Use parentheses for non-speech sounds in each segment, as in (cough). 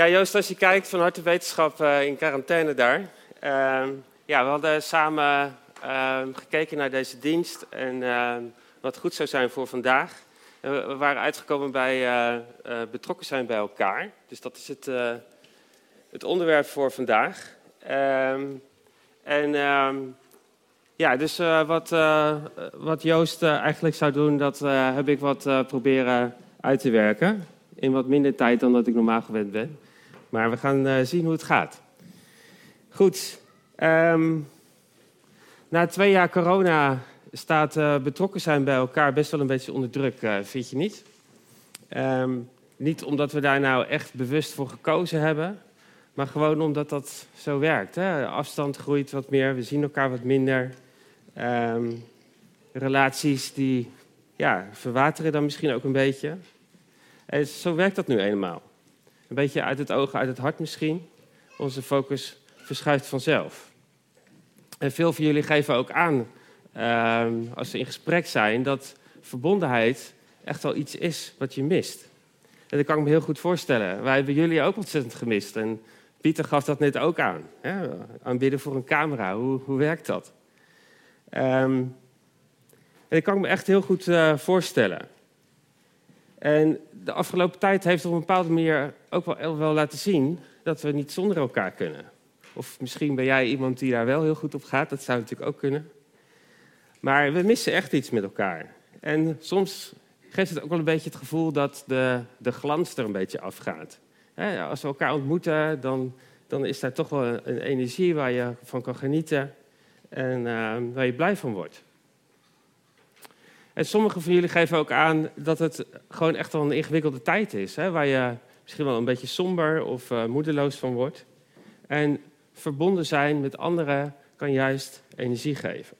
Ja, Joost, als je kijkt van Harte Wetenschap uh, in quarantaine daar. Uh, ja, we hadden samen uh, gekeken naar deze dienst en ehm, wat goed zou zijn voor vandaag. We waren uitgekomen bij eh, betrokken zijn bij elkaar. Dus dat is het, het onderwerp voor vandaag. Ehm, en ja, dus wat, wat Joost eigenlijk zou doen, dat heb ik wat proberen uit te werken in wat minder tijd dan dat ik normaal gewend ben. Maar we gaan uh, zien hoe het gaat. Goed. Um, na twee jaar corona staat uh, betrokken zijn bij elkaar best wel een beetje onder druk, uh, vind je niet? Um, niet omdat we daar nou echt bewust voor gekozen hebben, maar gewoon omdat dat zo werkt. Hè? Afstand groeit wat meer, we zien elkaar wat minder. Um, relaties die ja, verwateren dan misschien ook een beetje. En zo werkt dat nu eenmaal. Een beetje uit het oog, uit het hart misschien. Onze focus verschuift vanzelf. En veel van jullie geven ook aan, uh, als we in gesprek zijn, dat verbondenheid echt wel iets is wat je mist. En dat kan ik me heel goed voorstellen. Wij hebben jullie ook ontzettend gemist. En Pieter gaf dat net ook aan. Hè? Aanbidden voor een camera, hoe, hoe werkt dat? Um, en dat kan ik me echt heel goed uh, voorstellen. En de afgelopen tijd heeft op een bepaalde manier ook wel, wel laten zien dat we niet zonder elkaar kunnen. Of misschien ben jij iemand die daar wel heel goed op gaat, dat zou natuurlijk ook kunnen. Maar we missen echt iets met elkaar. En soms geeft het ook wel een beetje het gevoel dat de, de glans er een beetje afgaat. als we elkaar ontmoeten, dan, dan is daar toch wel een energie waar je van kan genieten en uh, waar je blij van wordt. En sommigen van jullie geven ook aan dat het gewoon echt wel een ingewikkelde tijd is. Hè, waar je misschien wel een beetje somber of uh, moedeloos van wordt. En verbonden zijn met anderen kan juist energie geven.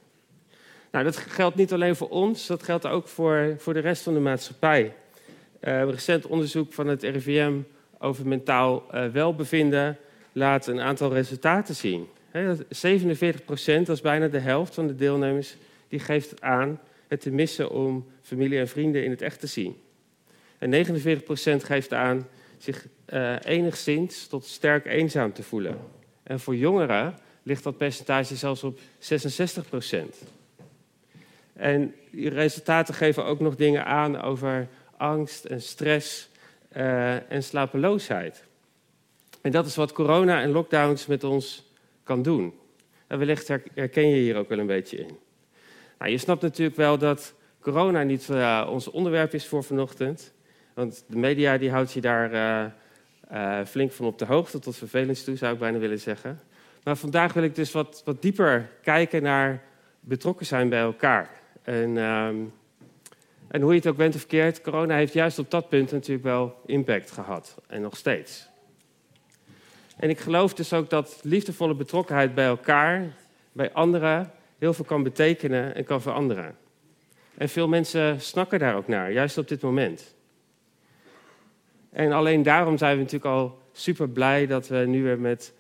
Nou, dat geldt niet alleen voor ons, dat geldt ook voor, voor de rest van de maatschappij. Uh, recent onderzoek van het RIVM over mentaal uh, welbevinden laat een aantal resultaten zien. He, 47 procent, dat is bijna de helft van de deelnemers, die geeft aan het te missen om familie en vrienden in het echt te zien. En 49% geeft aan zich uh, enigszins tot sterk eenzaam te voelen. En voor jongeren ligt dat percentage zelfs op 66%. En die resultaten geven ook nog dingen aan over angst en stress uh, en slapeloosheid. En dat is wat corona en lockdowns met ons kan doen. En wellicht herken je hier ook wel een beetje in. Nou, je snapt natuurlijk wel dat corona niet uh, ons onderwerp is voor vanochtend. Want de media die houdt je daar uh, uh, flink van op de hoogte, tot vervelend toe zou ik bijna willen zeggen. Maar vandaag wil ik dus wat, wat dieper kijken naar betrokken zijn bij elkaar. En, um, en hoe je het ook bent of verkeerd, corona heeft juist op dat punt natuurlijk wel impact gehad. En nog steeds. En ik geloof dus ook dat liefdevolle betrokkenheid bij elkaar, bij anderen, heel veel kan betekenen en kan veranderen. En veel mensen snakken daar ook naar, juist op dit moment. En alleen daarom zijn we natuurlijk al super blij dat we nu weer met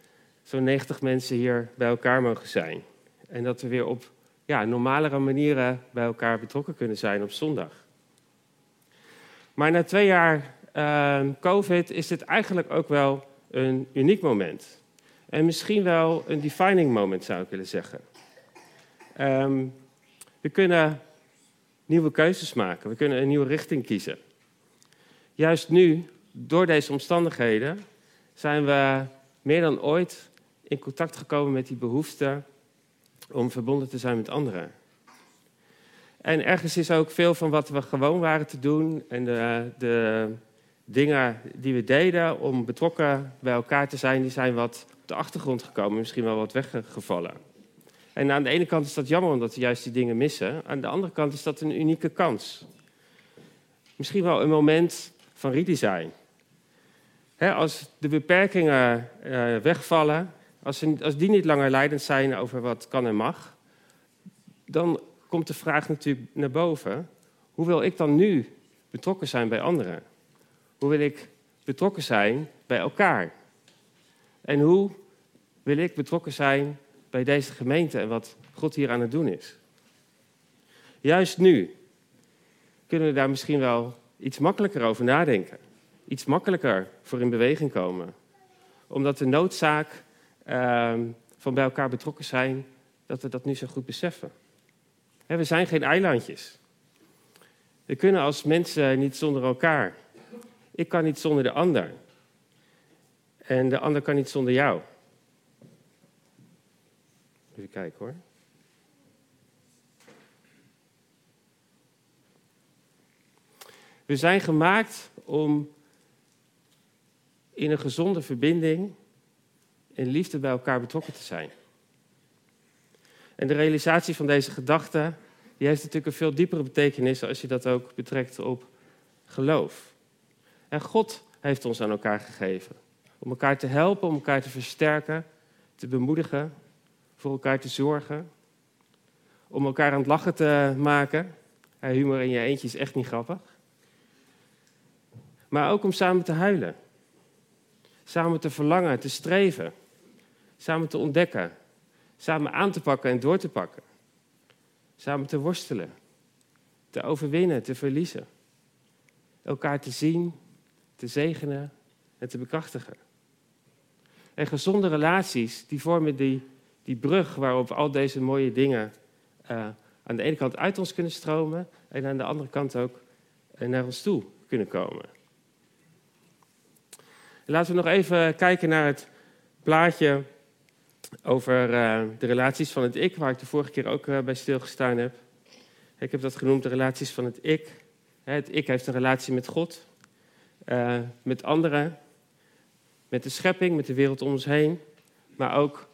zo'n 90 mensen hier bij elkaar mogen zijn. En dat we weer op ja, normalere manieren bij elkaar betrokken kunnen zijn op zondag. Maar na twee jaar uh, COVID is dit eigenlijk ook wel een uniek moment. En misschien wel een defining moment zou ik willen zeggen. Um, we kunnen nieuwe keuzes maken. We kunnen een nieuwe richting kiezen. Juist nu, door deze omstandigheden, zijn we meer dan ooit in contact gekomen met die behoefte om verbonden te zijn met anderen. En ergens is ook veel van wat we gewoon waren te doen en de, de dingen die we deden om betrokken bij elkaar te zijn, die zijn wat op de achtergrond gekomen, misschien wel wat weggevallen. En aan de ene kant is dat jammer omdat we juist die dingen missen. Aan de andere kant is dat een unieke kans. Misschien wel een moment van redesign. als de beperkingen uh, wegvallen, als, als die niet langer leidend zijn over wat kan en mag, dan komt de vraag natuurlijk naar boven: hoe wil ik dan nu betrokken zijn bij anderen? Hoe wil ik betrokken zijn bij elkaar? En hoe wil ik betrokken zijn bij deze gemeente en wat God hier aan het doen is. Juist nu kunnen we daar misschien wel iets makkelijker over nadenken. Iets makkelijker voor in beweging komen. omdat de noodzaak ehm, van bij elkaar betrokken zijn, dat we dat nu zo goed beseffen. we zijn geen eilandjes. We kunnen als mensen niet zonder elkaar. Ik kan niet zonder de ander. En de ander kan niet zonder jou. Even kijken hoor. We zijn gemaakt om in een gezonde verbinding en liefde bij elkaar betrokken te zijn. En de realisatie van deze gedachte die heeft natuurlijk een veel diepere betekenis als je dat ook betrekt op geloof. En God heeft ons aan elkaar gegeven. Om elkaar te helpen, om elkaar te versterken, te bemoedigen, voor elkaar te zorgen. Om elkaar aan het lachen te maken. humor in je eentje is echt niet grappig. Maar ook om samen te huilen. Samen te verlangen, te streven. Samen te ontdekken. Samen aan te pakken en door te pakken. Samen te worstelen. Te overwinnen, te verliezen. Elkaar te zien, te zegenen en te bekrachtigen. En gezonde relaties, die vormen die, die brug waarop al deze mooie dingen uh, aan de ene kant uit ons kunnen stromen en aan de andere kant ook uh, naar ons toe kunnen komen. Laten we nog even kijken naar het plaatje over uh, de relaties van het ik, waar ik de vorige keer ook bij stilgestaan heb. Ik heb dat genoemd de relaties van het ik. Het ik heeft een relatie met God, met anderen, met de schepping, met de wereld om ons heen, maar ook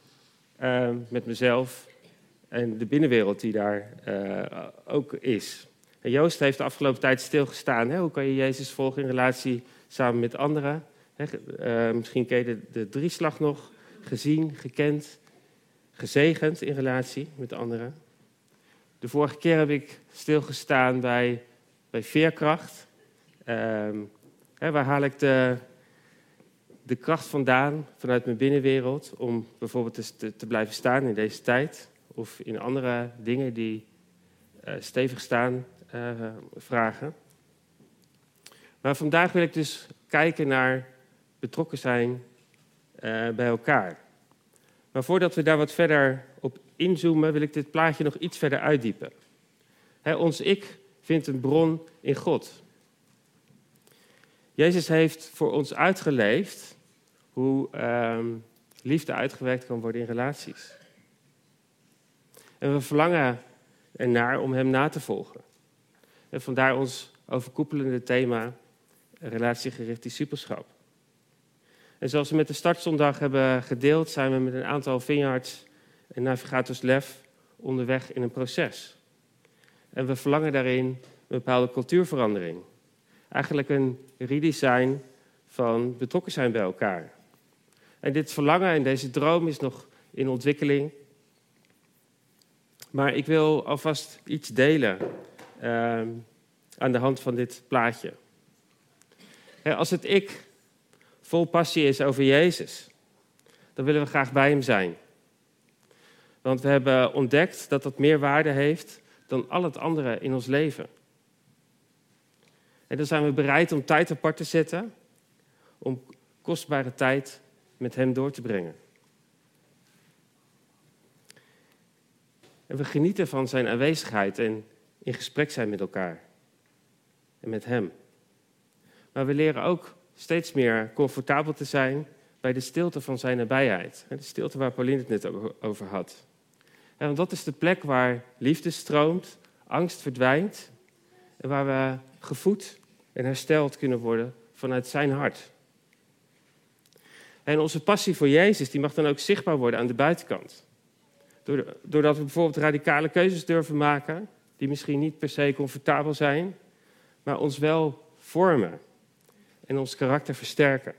uh, met mezelf en de binnenwereld die daar uh, ook is. En Joost heeft de afgelopen tijd stilgestaan. Hè? Hoe kan je Jezus volgen in relatie samen met anderen? Hè? misschien ken je de, de drieslag nog. Gezien, gekend, gezegend in relatie met anderen. De vorige keer heb ik stilgestaan bij, bij veerkracht. Um, Hè, waar haal ik de, de kracht vandaan vanuit mijn binnenwereld om bijvoorbeeld te, te, blijven staan in deze tijd of in andere dingen die uh, stevig staan uh, vragen. Maar vandaag wil ik dus kijken naar betrokken zijn uh, bij elkaar. Maar voordat we daar wat verder op inzoomen, wil ik dit plaatje nog iets verder uitdiepen. Ons ik vindt een bron in God. Jezus heeft voor ons uitgeleefd hoe ehm, liefde uitgewerkt kan worden in relaties. En we verlangen ernaar om Hem na te volgen. En vandaar ons overkoepelende thema relatiegericht discipelschap. En zoals we met de startzondag hebben gedeeld, zijn we met een aantal vineyards en navigators lef onderweg in een proces. En we verlangen daarin een bepaalde cultuurverandering eigenlijk een redesign van betrokken zijn bij elkaar. En dit verlangen en deze droom is nog in ontwikkeling. Maar ik wil alvast iets delen uh, aan de hand van dit plaatje. als het ik vol passie is over Jezus, dan willen we graag bij Hem zijn. Want we hebben ontdekt dat dat meer waarde heeft dan al het andere in ons leven. En dan zijn we bereid om tijd apart te zetten om kostbare tijd met Hem door te brengen. En we genieten van Zijn aanwezigheid en in gesprek zijn met elkaar en met Hem. Maar we leren ook steeds meer comfortabel te zijn bij de stilte van Zijn nabijheid. De stilte waar Pauline het net over had. En want dat is de plek waar liefde stroomt, angst verdwijnt en waar we gevoed en hersteld kunnen worden vanuit zijn hart. En onze passie voor Jezus die mag dan ook zichtbaar worden aan de buitenkant. Doordat we bijvoorbeeld radicale keuzes durven maken, die misschien niet per se comfortabel zijn, maar ons wel vormen en ons karakter versterken.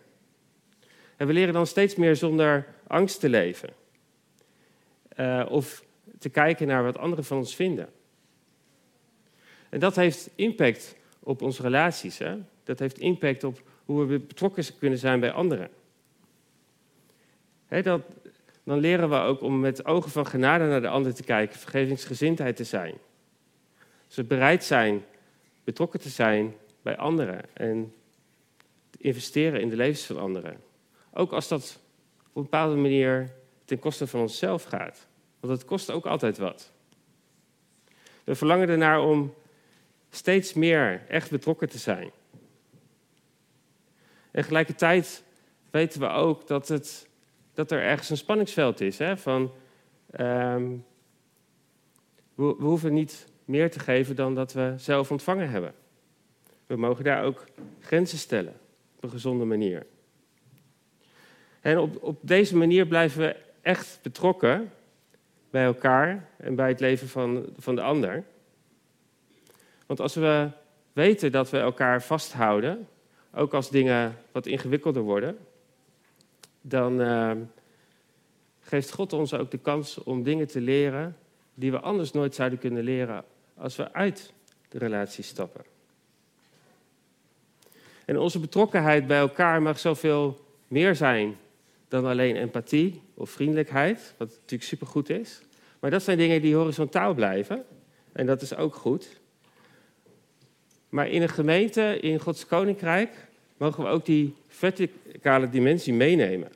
En we leren dan steeds meer zonder angst te leven. Uh, of te kijken naar wat anderen van ons vinden. En dat heeft impact op onze relaties. Hè? Dat heeft impact op hoe we betrokken kunnen zijn bij anderen. Dat, dan leren we ook om met ogen van genade naar de ander te kijken, vergevingsgezindheid te zijn. Dus we bereid zijn betrokken te zijn bij anderen en te investeren in de levens van anderen. Ook als dat op een bepaalde manier ten koste van onszelf gaat. Want het kost ook altijd wat. We verlangen ernaar om steeds meer echt betrokken te zijn. En tegelijkertijd weten we ook dat, het, dat er ergens een spanningsveld is. Hè? Van, ehm, we, we hoeven niet meer te geven dan dat we zelf ontvangen hebben. We mogen daar ook grenzen stellen op een gezonde manier. En op, op deze manier blijven we echt betrokken bij elkaar en bij het leven van, van de ander. Want als we weten dat we elkaar vasthouden, ook als dingen wat ingewikkelder worden, dan uh, geeft God ons ook de kans om dingen te leren die we anders nooit zouden kunnen leren als we uit de relatie stappen. En onze betrokkenheid bij elkaar mag zoveel meer zijn dan alleen empathie of vriendelijkheid, wat natuurlijk supergoed is. Maar dat zijn dingen die horizontaal blijven en dat is ook goed. Maar in een gemeente, in Gods koninkrijk, mogen we ook die verticale dimensie meenemen.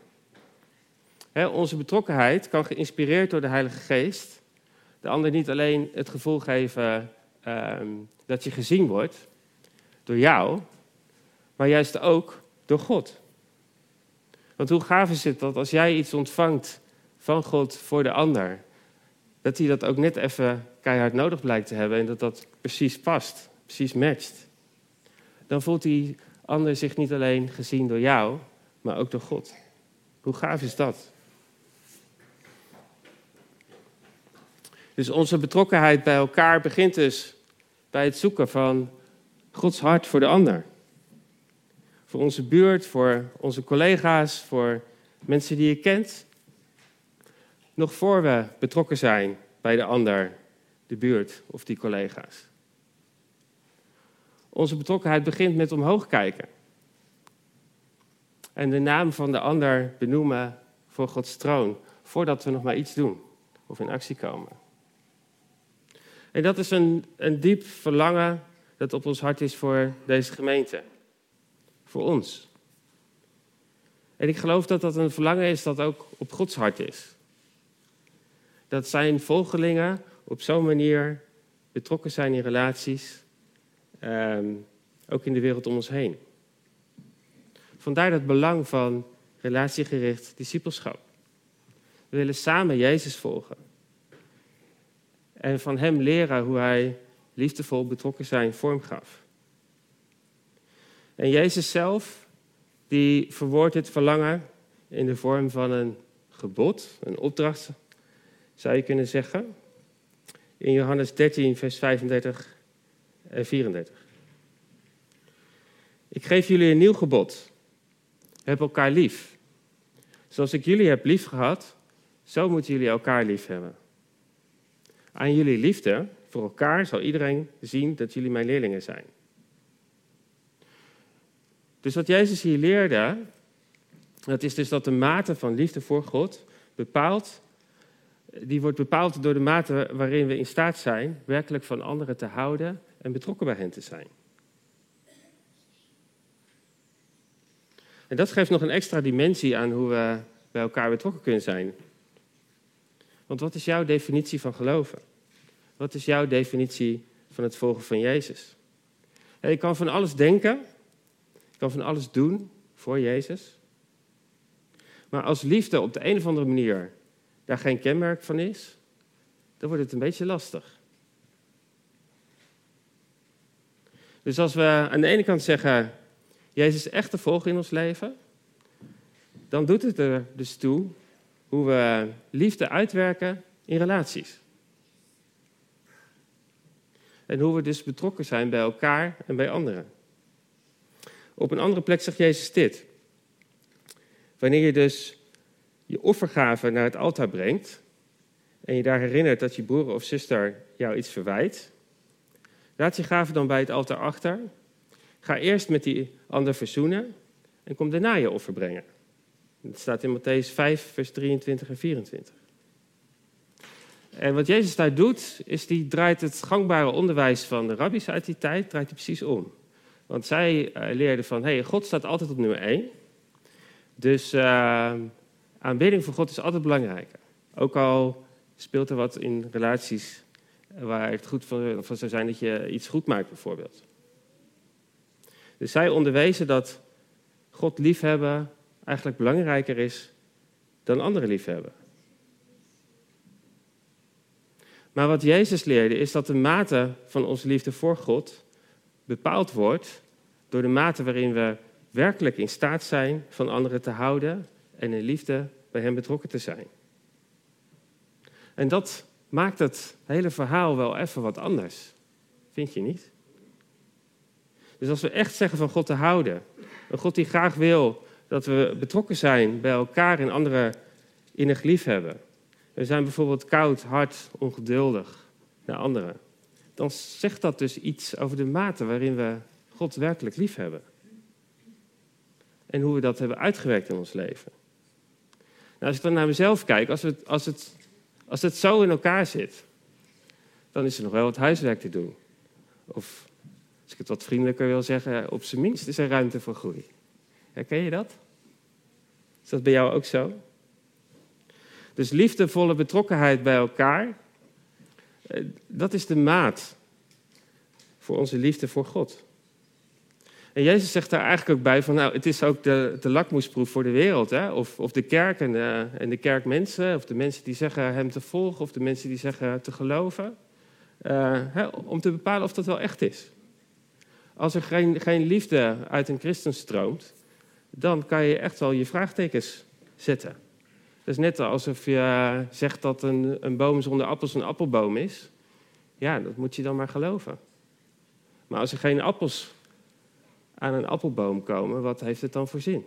Onze betrokkenheid kan geïnspireerd door de Heilige Geest de ander niet alleen het gevoel geven ehm, dat je gezien wordt door jou, maar juist ook door God. Want hoe gaaf is het dat als jij iets ontvangt van God voor de ander, dat hij dat ook net even keihard nodig blijkt te hebben en dat dat precies past, precies matcht. Dan voelt die ander zich niet alleen gezien door jou, maar ook door God. Hoe gaaf is dat? Dus onze betrokkenheid bij elkaar begint dus bij het zoeken van Gods hart voor de ander. Voor onze buurt, voor onze collega's, voor mensen die je kent. Nog voor we betrokken zijn bij de ander, de buurt of die collega's. Onze betrokkenheid begint met omhoog kijken. En de naam van de ander benoemen voor Gods troon, voordat we nog maar iets doen of in actie komen. En dat is een, een diep verlangen dat op ons hart is voor deze gemeente. Voor ons. En ik geloof dat dat een verlangen is dat ook op Gods hart is. Dat zijn volgelingen op zo'n manier betrokken zijn in relaties, ehm, ook in de wereld om ons heen. Vandaar het belang van relatiegericht discipelschap. We willen samen Jezus volgen en van hem leren hoe hij liefdevol betrokken zijn vorm gaf. En Jezus zelf, die verwoordt het verlangen in de vorm van een gebod, een opdracht, zou je kunnen zeggen. In Johannes 13, vers 35 en 34. Ik geef jullie een nieuw gebod. Heb elkaar lief. Zoals ik jullie heb lief gehad, zo moeten jullie elkaar lief hebben. Aan jullie liefde voor elkaar zal iedereen zien dat jullie mijn leerlingen zijn. Dus wat Jezus hier leerde, dat is dus dat de mate van liefde voor God bepaalt, die wordt bepaald door de mate waarin we in staat zijn werkelijk van anderen te houden en betrokken bij hen te zijn. En dat geeft nog een extra dimensie aan hoe we bij elkaar betrokken kunnen zijn. Want wat is jouw definitie van geloven? Wat is jouw definitie van het volgen van Jezus? Je kan van alles denken, je kan van alles doen voor Jezus. Maar als liefde op de een of andere manier daar geen kenmerk van is, dan wordt het een beetje lastig. Dus als we aan de ene kant zeggen, Jezus is echt te volgen in ons leven, dan doet het er dus toe hoe we liefde uitwerken in relaties. En hoe we dus betrokken zijn bij elkaar en bij anderen. Op een andere plek zegt Jezus dit. Wanneer je dus je offergave naar het altaar brengt en je daar herinnert dat je broer of zuster jou iets verwijt, laat je gave dan bij het altaar achter. Ga eerst met die ander verzoenen en kom daarna je offer brengen. Dat staat in Matthäus 5, vers 23 en 24. En wat Jezus daar doet, is die draait het gangbare onderwijs van de rabbies uit die tijd, draait hij precies om. Want zij uh, leerden van, hey, God staat altijd op nummer 1. Dus uh, aanbidding voor God is altijd belangrijker. Ook al speelt er wat in relaties waar het goed van, van zou zijn dat je iets goed maakt, bijvoorbeeld. Dus zij onderwezen dat God liefhebben eigenlijk belangrijker is dan anderen liefhebben. Maar wat Jezus leerde is dat de mate van onze liefde voor God bepaald wordt door de mate waarin we werkelijk in staat zijn van anderen te houden en in liefde bij Hem betrokken te zijn. En dat maakt het hele verhaal wel even wat anders, vind je niet? Dus als we echt zeggen van God te houden, een God die graag wil dat we betrokken zijn bij elkaar en anderen innig lief hebben. We zijn bijvoorbeeld koud, hard, ongeduldig naar anderen. Dan zegt dat dus iets over de mate waarin we God werkelijk lief hebben. En hoe we dat hebben uitgewerkt in ons leven. Nou, als ik dan naar mezelf kijk, als het, als, het, als het zo in elkaar zit, dan is er nog wel wat huiswerk te doen. Of als ik het wat vriendelijker wil zeggen, op zijn minst is er ruimte voor groei. Herken je dat? Is dat bij jou ook zo? Dus liefdevolle betrokkenheid bij elkaar, eh, dat is de maat voor onze liefde voor God. En Jezus zegt daar eigenlijk ook bij van, nou, het is ook de, de lakmoesproef voor de wereld. Hè? Of, of de kerk en de, en de kerkmensen, of de mensen die zeggen hem te volgen, of de mensen die zeggen te geloven. Uh, hè, om te bepalen of dat wel echt is. Als er geen, geen liefde uit een christen stroomt, dan kan je echt wel je vraagtekens zetten. Dat is net alsof je zegt dat een, een boom zonder appels een appelboom is. Ja, dat moet je dan maar geloven. Maar als er geen appels aan een appelboom komen, wat heeft het dan voor zin?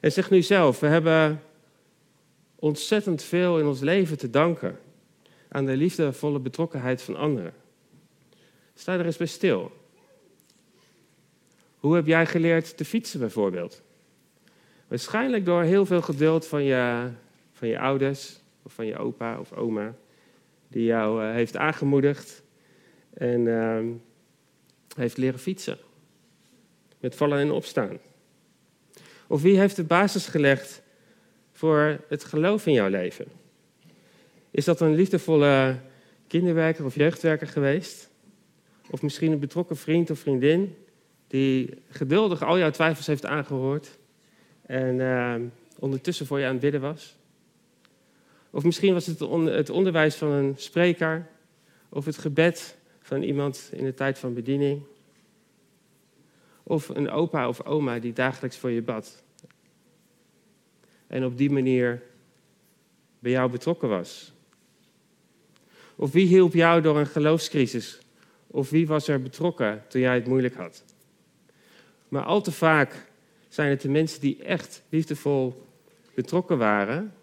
En zeg nu zelf, we hebben ontzettend veel in ons leven te danken aan de liefdevolle betrokkenheid van anderen. Sta er eens bij stil. Hoe heb jij geleerd te fietsen bijvoorbeeld? Waarschijnlijk door heel veel geduld van je, van je ouders of van je opa of oma, die jou uh, heeft aangemoedigd en uh, heeft leren fietsen. Met vallen en opstaan. Of wie heeft de basis gelegd voor het geloof in jouw leven? Is dat een liefdevolle kinderwerker of jeugdwerker geweest? Of misschien een betrokken vriend of vriendin die geduldig al jouw twijfels heeft aangehoord en uh, ondertussen voor je aan het bidden was? Of misschien was het het onderwijs van een spreker of het gebed van iemand in de tijd van bediening. Of een opa of oma die dagelijks voor je bad. En op die manier bij jou betrokken was. Of wie hielp jou door een geloofscrisis? Of wie was er betrokken toen jij het moeilijk had? Maar al te vaak zijn het de mensen die echt liefdevol betrokken waren,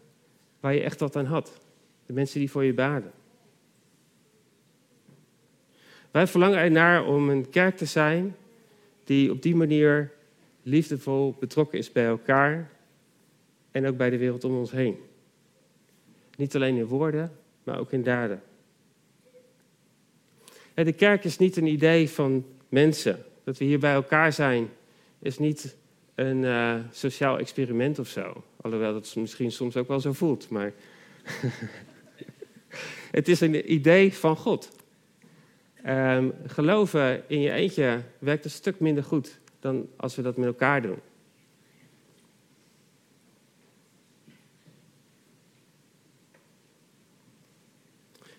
waar je echt wat aan had. De mensen die voor je baden. Wij verlangen ernaar om een kerk te zijn die op die manier liefdevol betrokken is bij elkaar en ook bij de wereld om ons heen. Niet alleen in woorden, maar ook in daden. De kerk is niet een idee van mensen. Dat we hier bij elkaar zijn, is niet een uh, sociaal experiment of zo. Alhoewel dat misschien soms ook wel zo voelt. Maar (laughs) het is een idee van God. Um, geloven in je eentje werkt een stuk minder goed dan als we dat met elkaar doen.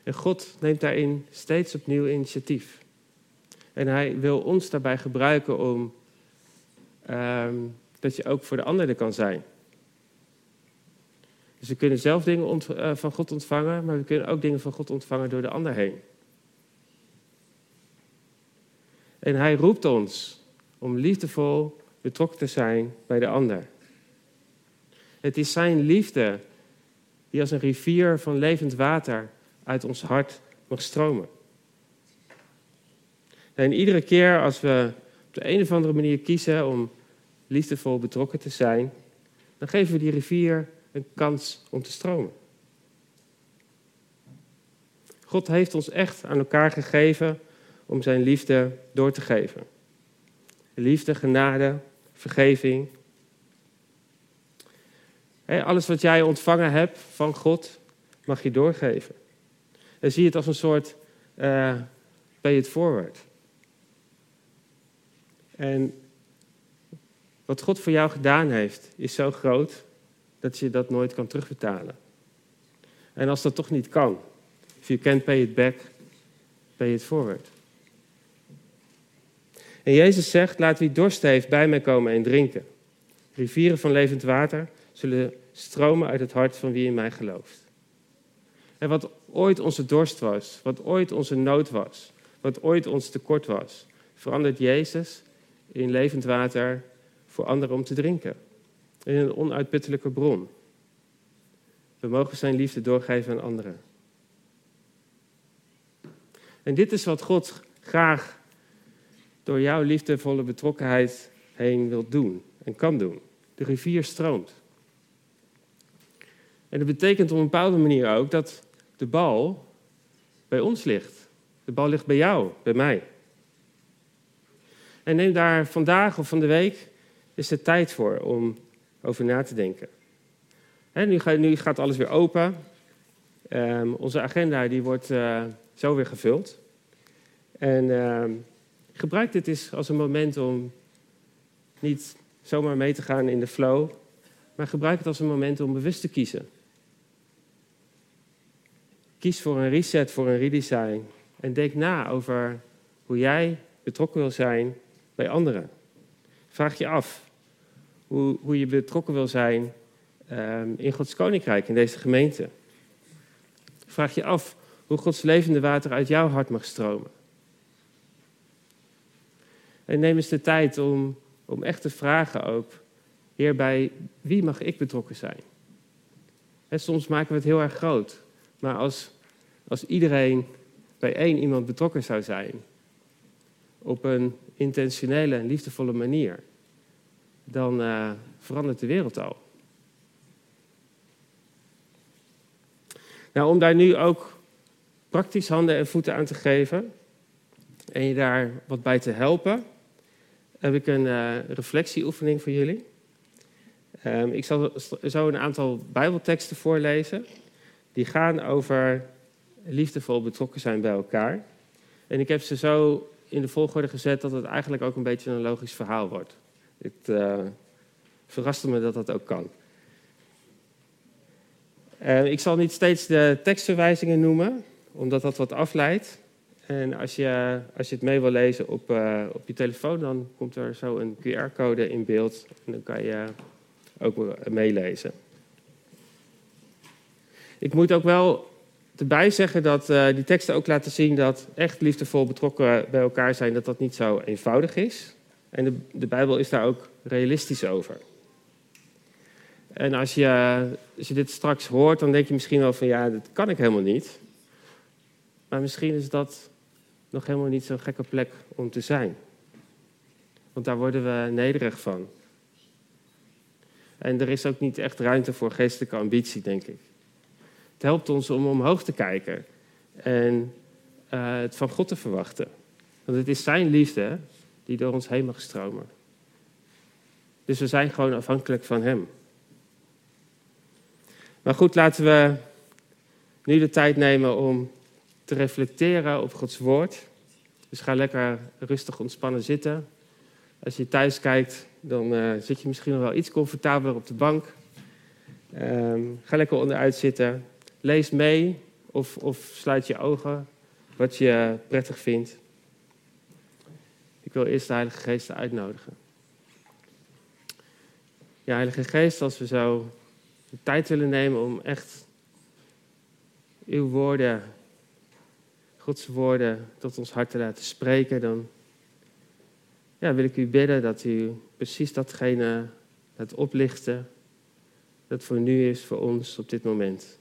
En God neemt daarin steeds opnieuw initiatief. En hij wil ons daarbij gebruiken om um, dat je ook voor de ander er kan zijn. Dus we kunnen zelf dingen uh, van God ontvangen, maar we kunnen ook dingen van God ontvangen door de ander heen. En hij roept ons om liefdevol betrokken te zijn bij de ander. Het is zijn liefde die als een rivier van levend water uit ons hart mag stromen. En iedere keer als we op de een of andere manier kiezen om liefdevol betrokken te zijn, dan geven we die rivier een kans om te stromen. God heeft ons echt aan elkaar gegeven om zijn liefde door te geven. liefde, genade, vergeving. alles wat jij ontvangen hebt van God, mag je doorgeven. En zie het als een soort uh, pay it forward. En wat God voor jou gedaan heeft, is zo groot dat je dat nooit kan terugbetalen. En als dat toch niet kan, if you can't pay it back, pay it forward. En Jezus zegt, laat wie dorst heeft bij mij komen en drinken. Rivieren van levend water zullen stromen uit het hart van wie in mij gelooft. En wat ooit onze dorst was, wat ooit onze nood was, wat ooit ons tekort was, verandert Jezus in levend water voor anderen om te drinken. In een onuitputtelijke bron. We mogen zijn liefde doorgeven aan anderen. En dit is wat God graag door jouw liefdevolle betrokkenheid heen wil doen en kan doen. De rivier stroomt. En dat betekent op een bepaalde manier ook dat de bal bij ons ligt. De bal ligt bij jou, bij mij. En neem daar vandaag of van de week is de tijd voor om over na te denken. nu, gaat, nu, gaat, alles weer open. Um, onze agenda die wordt uh, zo weer gevuld. En uh, gebruik dit eens als een moment om niet zomaar mee te gaan in de flow, maar gebruik het als een moment om bewust te kiezen. Kies voor een reset, voor een redesign. En denk na over hoe jij betrokken wil zijn bij anderen. Vraag je af hoe, hoe je betrokken wil zijn um, in Gods koninkrijk, in deze gemeente. Vraag je af hoe Gods levende water uit jouw hart mag stromen. En neem eens de tijd om, om echt te vragen ook, Heer, bij wie mag ik betrokken zijn? En soms maken we het heel erg groot, maar als, als iedereen bij één iemand betrokken zou zijn, op een intentionele en liefdevolle manier, dan uh, verandert de wereld al. Nou, om daar nu ook praktisch handen en voeten aan te geven en je daar wat bij te helpen, heb ik een uh, reflectieoefening voor jullie. Um, ik zal zo een aantal Bijbelteksten voorlezen. Die gaan over liefdevol betrokken zijn bij elkaar. En ik heb ze zo in de volgorde gezet dat het eigenlijk ook een beetje een logisch verhaal wordt. Het uh, verraste me dat dat ook kan. Uh, ik zal niet steeds de tekstverwijzingen noemen, omdat dat wat afleidt. En als je, als je het mee wil lezen op, uh, op je telefoon, dan komt er zo een QR-code in beeld. En dan kan je ook meelezen. Ik moet ook wel erbij zeggen dat uh, die teksten ook laten zien dat echt liefdevol betrokken bij elkaar zijn, dat dat niet zo eenvoudig is. En de, de Bijbel is daar ook realistisch over. En als je, als je dit straks hoort, dan denk je misschien wel van ja, dat kan ik helemaal niet. Maar misschien is dat nog helemaal niet zo'n gekke plek om te zijn. Want daar worden we nederig van. En er is ook niet echt ruimte voor geestelijke ambitie, denk ik. Het helpt ons om omhoog te kijken en uh, het van God te verwachten. Want het is Zijn liefde die door ons heen mag stromen. Dus we zijn gewoon afhankelijk van Hem. Maar goed, laten we nu de tijd nemen om te reflecteren op Gods Woord. Dus ga lekker rustig ontspannen zitten. Als je thuis kijkt, dan uh, zit je misschien nog wel iets comfortabeler op de bank. Um, ga lekker onderuit zitten. Lees mee of, of sluit je ogen, wat je prettig vindt. Ik wil eerst de Heilige Geest uitnodigen. Ja, Heilige Geest, als we zo de tijd willen nemen om echt uw woorden, Gods woorden, tot ons hart te laten spreken, dan ja, wil ik u bidden dat u precies datgene laat oplichten dat voor nu is, voor ons op dit moment.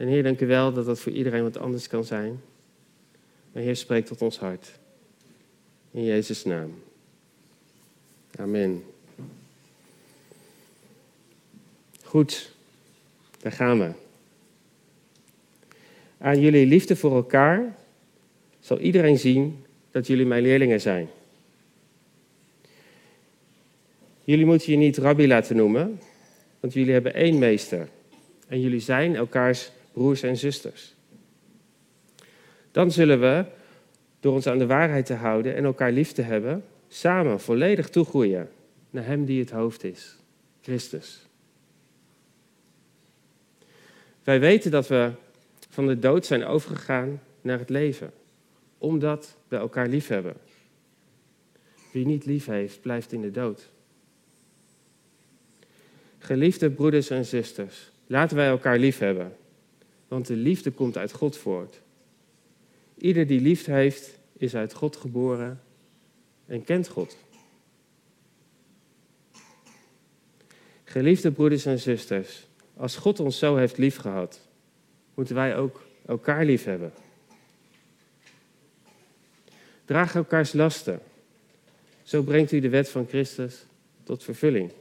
En Heer, dank u wel dat dat voor iedereen wat anders kan zijn. Maar Heer, spreek tot ons hart. In Jezus' naam. Amen. Goed, daar gaan we. Aan jullie liefde voor elkaar zal iedereen zien dat jullie mijn leerlingen zijn. Jullie moeten je niet rabbi laten noemen, want jullie hebben één meester. En jullie zijn elkaars broers en zusters. Dan zullen we, door ons aan de waarheid te houden en elkaar lief te hebben, samen volledig toegroeien naar Hem die het hoofd is, Christus. Wij weten dat we van de dood zijn overgegaan naar het leven, omdat we elkaar lief hebben. Wie niet lief heeft, blijft in de dood. Geliefde broeders en zusters, laten wij elkaar lief hebben, want de liefde komt uit God voort. Ieder die liefde heeft, is uit God geboren en kent God. Geliefde broeders en zusters, als God ons zo heeft liefgehad, moeten wij ook elkaar lief hebben. Draag elkaars lasten. Zo brengt u de wet van Christus tot vervulling.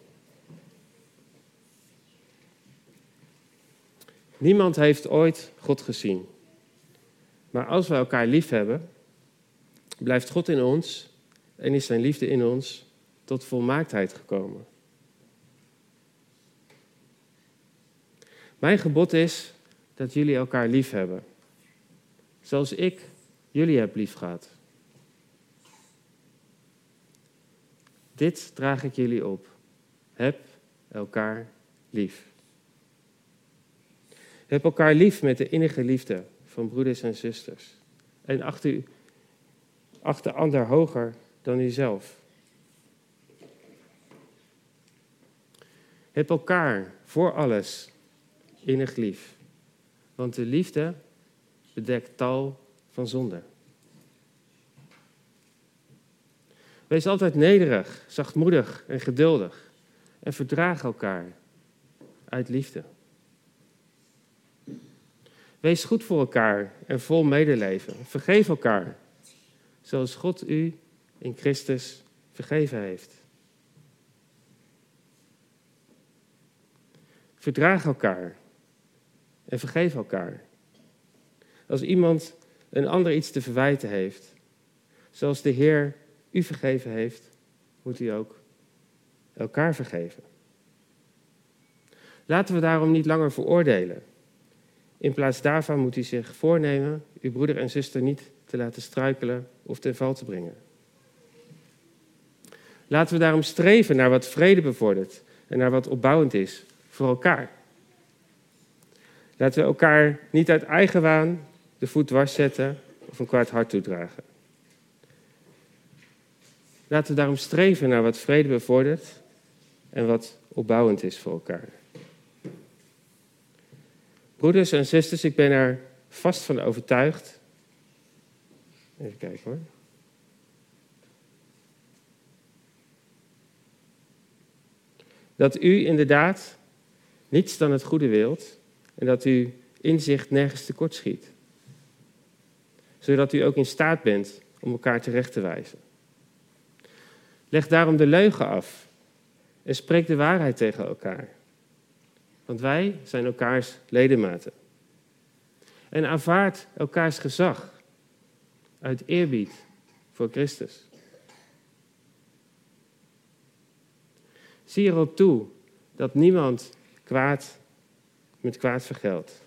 Niemand heeft ooit God gezien. Maar als we elkaar lief hebben, blijft God in ons en is zijn liefde in ons tot volmaaktheid gekomen. Mijn gebod is dat jullie elkaar lief hebben, zoals ik jullie heb lief gehad. Dit draag ik jullie op. Heb elkaar lief. Heb elkaar lief met de innige liefde van broeders en zusters. En acht, u, de ander hoger dan uzelf. Heb elkaar voor alles innig lief. Want de liefde bedekt tal van zonden. Wees altijd nederig, zachtmoedig en geduldig. En verdraag elkaar uit liefde. Wees goed voor elkaar en vol medeleven. Vergeef elkaar, zoals God u in Christus vergeven heeft. Verdraag elkaar en vergeef elkaar. Als iemand een ander iets te verwijten heeft, zoals de Heer u vergeven heeft, moet u ook elkaar vergeven. Laten we daarom niet langer veroordelen. In plaats daarvan moet u zich voornemen uw broeder en zuster niet te laten struikelen of ten val te brengen. Laten we daarom streven naar wat vrede bevordert en naar wat opbouwend is voor elkaar. Laten we elkaar niet uit eigen waan de voet dwars zetten of een kwaad hart toedragen. Laten we daarom streven naar wat vrede bevordert en wat opbouwend is voor elkaar. Broeders en zusters, ik ben er vast van overtuigd. Even kijken hoor. Dat u inderdaad niets dan het goede wilt en dat u inzicht nergens tekort schiet. Zodat u ook in staat bent om elkaar terecht te wijzen. Leg daarom de leugen af en spreek de waarheid tegen elkaar. Want wij zijn elkaars ledematen. En aanvaard elkaars gezag uit eerbied voor Christus. Zie erop toe dat niemand kwaad met kwaad vergeldt.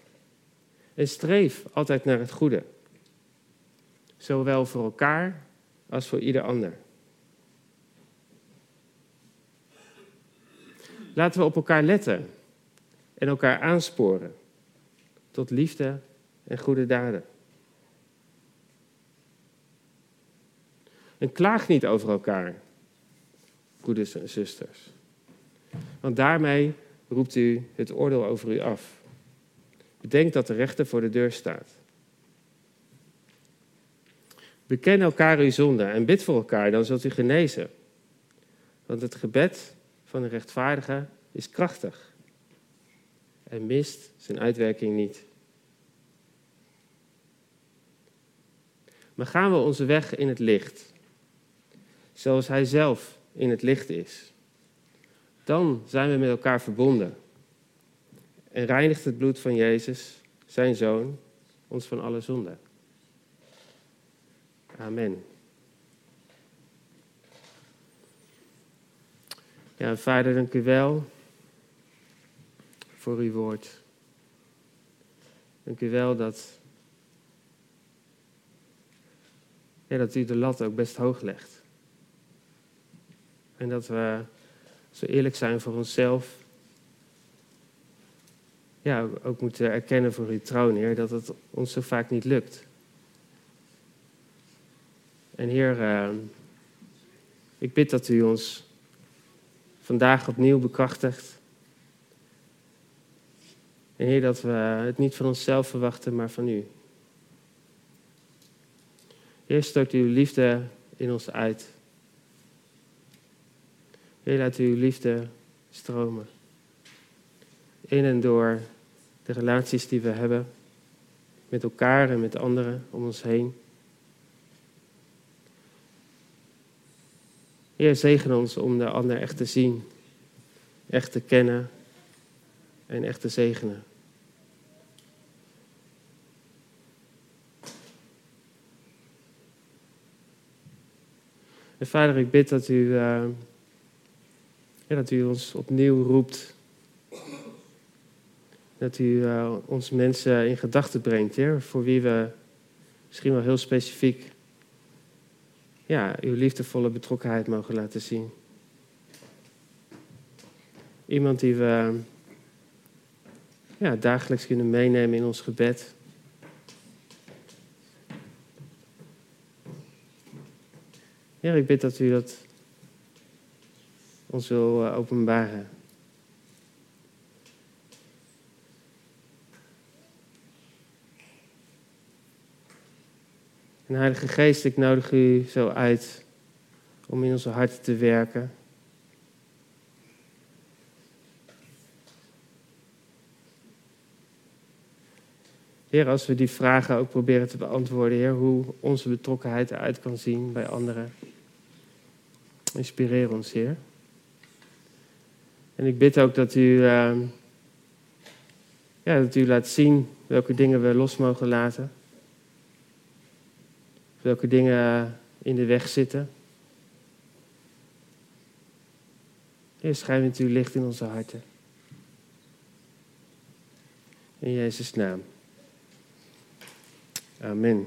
En streef altijd naar het goede, zowel voor elkaar als voor ieder ander. Laten we op elkaar letten en elkaar aansporen tot liefde en goede daden. En klaag niet over elkaar, broeders en zusters. Want daarmee roept u het oordeel over u af. Bedenk dat de rechter voor de deur staat. Beken elkaar uw zonde en bid voor elkaar, dan zult u genezen. Want het gebed van een rechtvaardige is krachtig en mist zijn uitwerking niet. Maar gaan we onze weg in het licht, zoals Hij zelf in het licht is, dan zijn we met elkaar verbonden. En reinigt het bloed van Jezus, zijn Zoon, ons van alle zonde. Amen. Ja, Vader, dank u wel voor uw woord. Dank u wel dat, dat u de lat ook best hoog legt. En dat we zo eerlijk zijn voor onszelf. Ja, ook moeten erkennen voor uw trouw, Heer, dat het ons zo vaak niet lukt. En Heer, uh, ik bid dat u ons vandaag opnieuw bekrachtigt. En Heer, dat we het niet van onszelf verwachten, maar van u. Heer, stort uw liefde in ons uit. Heer, laat uw liefde stromen. In en door de relaties die we hebben met elkaar en met anderen om ons heen. Heer, zegen ons om de ander echt te zien, echt te kennen en echt te zegenen. En vader, ik bid dat u, uh, ja, dat u ons opnieuw roept. Dat u uh, ons mensen in gedachten brengt, Heer, voor wie we misschien wel heel specifiek ja, uw liefdevolle betrokkenheid mogen laten zien. Iemand die we ja, dagelijks kunnen meenemen in ons gebed. Ja, ik bid dat u dat ons wil eh, openbaren. En Heilige Geest, ik nodig u zo uit om in onze harten te werken. Heer, als we die vragen ook proberen te beantwoorden, Heer, hoe onze betrokkenheid eruit kan zien bij anderen. Inspireer ons, Heer. En ik bid ook dat u, uh, ja, dat u laat zien welke dingen we los mogen laten welke dingen in de weg zitten. Heer, schijn met uw licht in onze harten. In Jezus' naam. Amen.